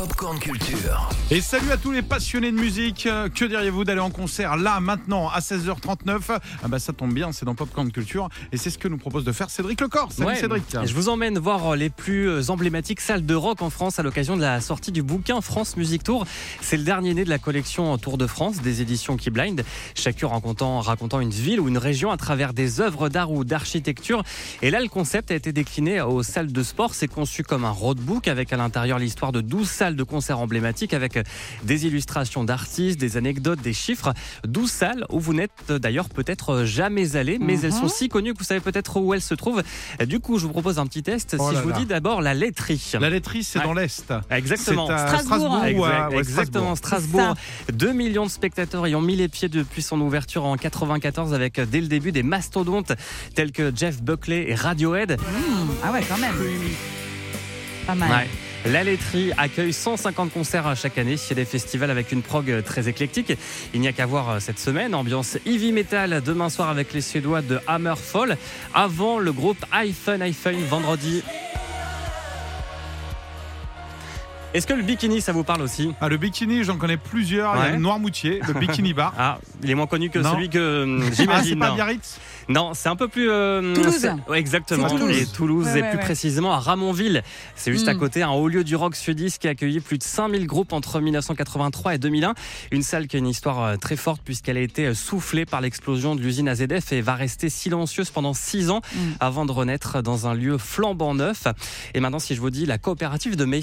Popcorn Culture. Et salut à tous les passionnés de musique. Euh, Que diriez-vous d'aller en concert là, maintenant, à 16h39 Ah bah ça tombe bien, c'est dans Popcorn Culture. Et c'est ce que nous propose de faire Cédric Lecor. Salut Ouais, Cédric. Je vous emmène voir les plus emblématiques salles de rock en France à l'occasion de la sortie du bouquin France Music Tour. C'est le dernier né de la collection Tour de France des éditions Key Blind. Chacun racontant, racontant une ville ou une région à travers des œuvres d'art ou d'architecture. Et là, le concept a été décliné aux salles de sport. C'est conçu comme un roadbook avec à l'intérieur l'histoire de 12 salles de concert emblématiques avec des illustrations d'artistes, des anecdotes, des chiffres. 12 salles où vous n'êtes d'ailleurs peut-être jamais allé, mais elles sont si connues que vous savez peut-être où elles se trouvent. Du coup, je vous propose un petit test. Oh si là je vous dis d'abord la laiterie. La laiterie, c'est Ouais. dans l'Est. Exactement. À Strasbourg. Strasbourg. Exact- ou à- ouais, exactement, Strasbourg. Strasbourg. 2 millions de spectateurs y ont mis les pieds depuis son ouverture en 94 avec euh, dès le début des mastodontes tels que Jeff Buckley et Radiohead. Ah ouais, quand même. La laiterie accueille 150 concerts chaque année. A des festivals avec une prog très éclectique. Il n'y a qu'à voir euh, cette semaine. Ambiance heavy metal demain soir avec les Suédois de Hammerfall. Avant le groupe iPhone iPhone vendredi. Est-ce que le bikini, ça vous parle aussi Ah, le bikini, j'en connais plusieurs. Il y a Ouais. le Noirmoutier, le Bikini Bar. Ah, il est moins connu que Non. celui que euh, Ah, c'est j'imagine. pas non. Biarritz Non, c'est un peu plus. euh, Toulouse. c'est- ouais, exactement. Toulouse. Et Toulouse, Ouais, et ouais, plus ouais. précisément à Ramonville. C'est juste à Mm. côté, un haut lieu du rock sudiste qui a accueilli plus de 5000 groupes entre 1983 et 2001. Une salle qui a une histoire euh, très forte puisqu'elle a été euh, soufflée par l'explosion de l'usine AZF et va rester silencieuse pendant 6 ans Mm. avant de renaître dans un lieu flambant neuf. Et maintenant, si je vous dis la coopérative de mai,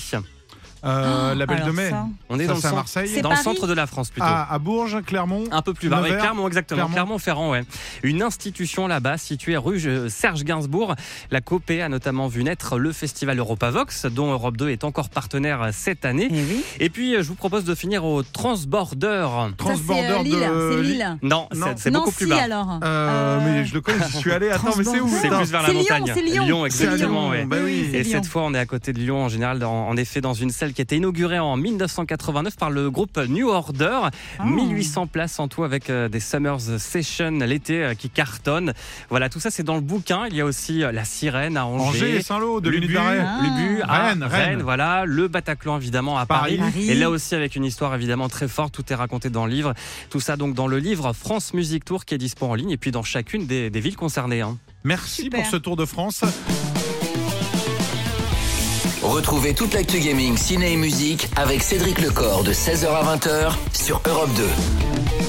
Euh, La Belle de Mai. ça. on est Ça, dans, le c'est à centre, Marseille. C'est dans le centre de la France plutôt. À, à Bourges, Clermont. Un peu plus bas, Clermont, exactement. Clermont. Clermont-Ferrand, ouais. Une institution là-bas, située rue Serge Gainsbourg. La COPE a notamment vu naître le festival Europavox, dont Europe 2 est encore partenaire cette année. Eh oui. Et puis, je vous propose de finir au Transborder. Ça, c'est Transborder euh, Lille. de C'est Lille. Non, Non. c'est- c'est beaucoup Nancy, plus bas. alors. Euh, Euh, mais je le connais, j'y suis allé. Attends, mais c'est où Transborder. C'est plus vers la montagne. c'est Lyon. Exactement, bah Et cette fois, on est à côté de Lyon en général, en effet, dans une salle qui a été inaugurée en 1989 par le groupe New Order. Ah. 1800 places en tout avec euh, des Summers Session l'été euh, qui cartonnent. Voilà, tout ça c'est dans le bouquin. Il y a aussi euh, la Sirène à Angers. Angers et Saint-Lô, de l'unité Lubu. Ah. Lubu à Rennes, Rennes, Rennes. voilà, le Bataclan évidemment à Paris. Paris. Paris. Et là aussi avec une histoire évidemment très forte, tout est raconté dans le livre. Tout ça donc dans le livre France Music Tour qui est dispo en ligne et puis dans chacune des, des villes concernées. hein. Merci Super. pour ce Tour de France. Retrouvez toute l'actu gaming, ciné et musique avec Cédric Lecor de 16h à 20h sur Europe 2.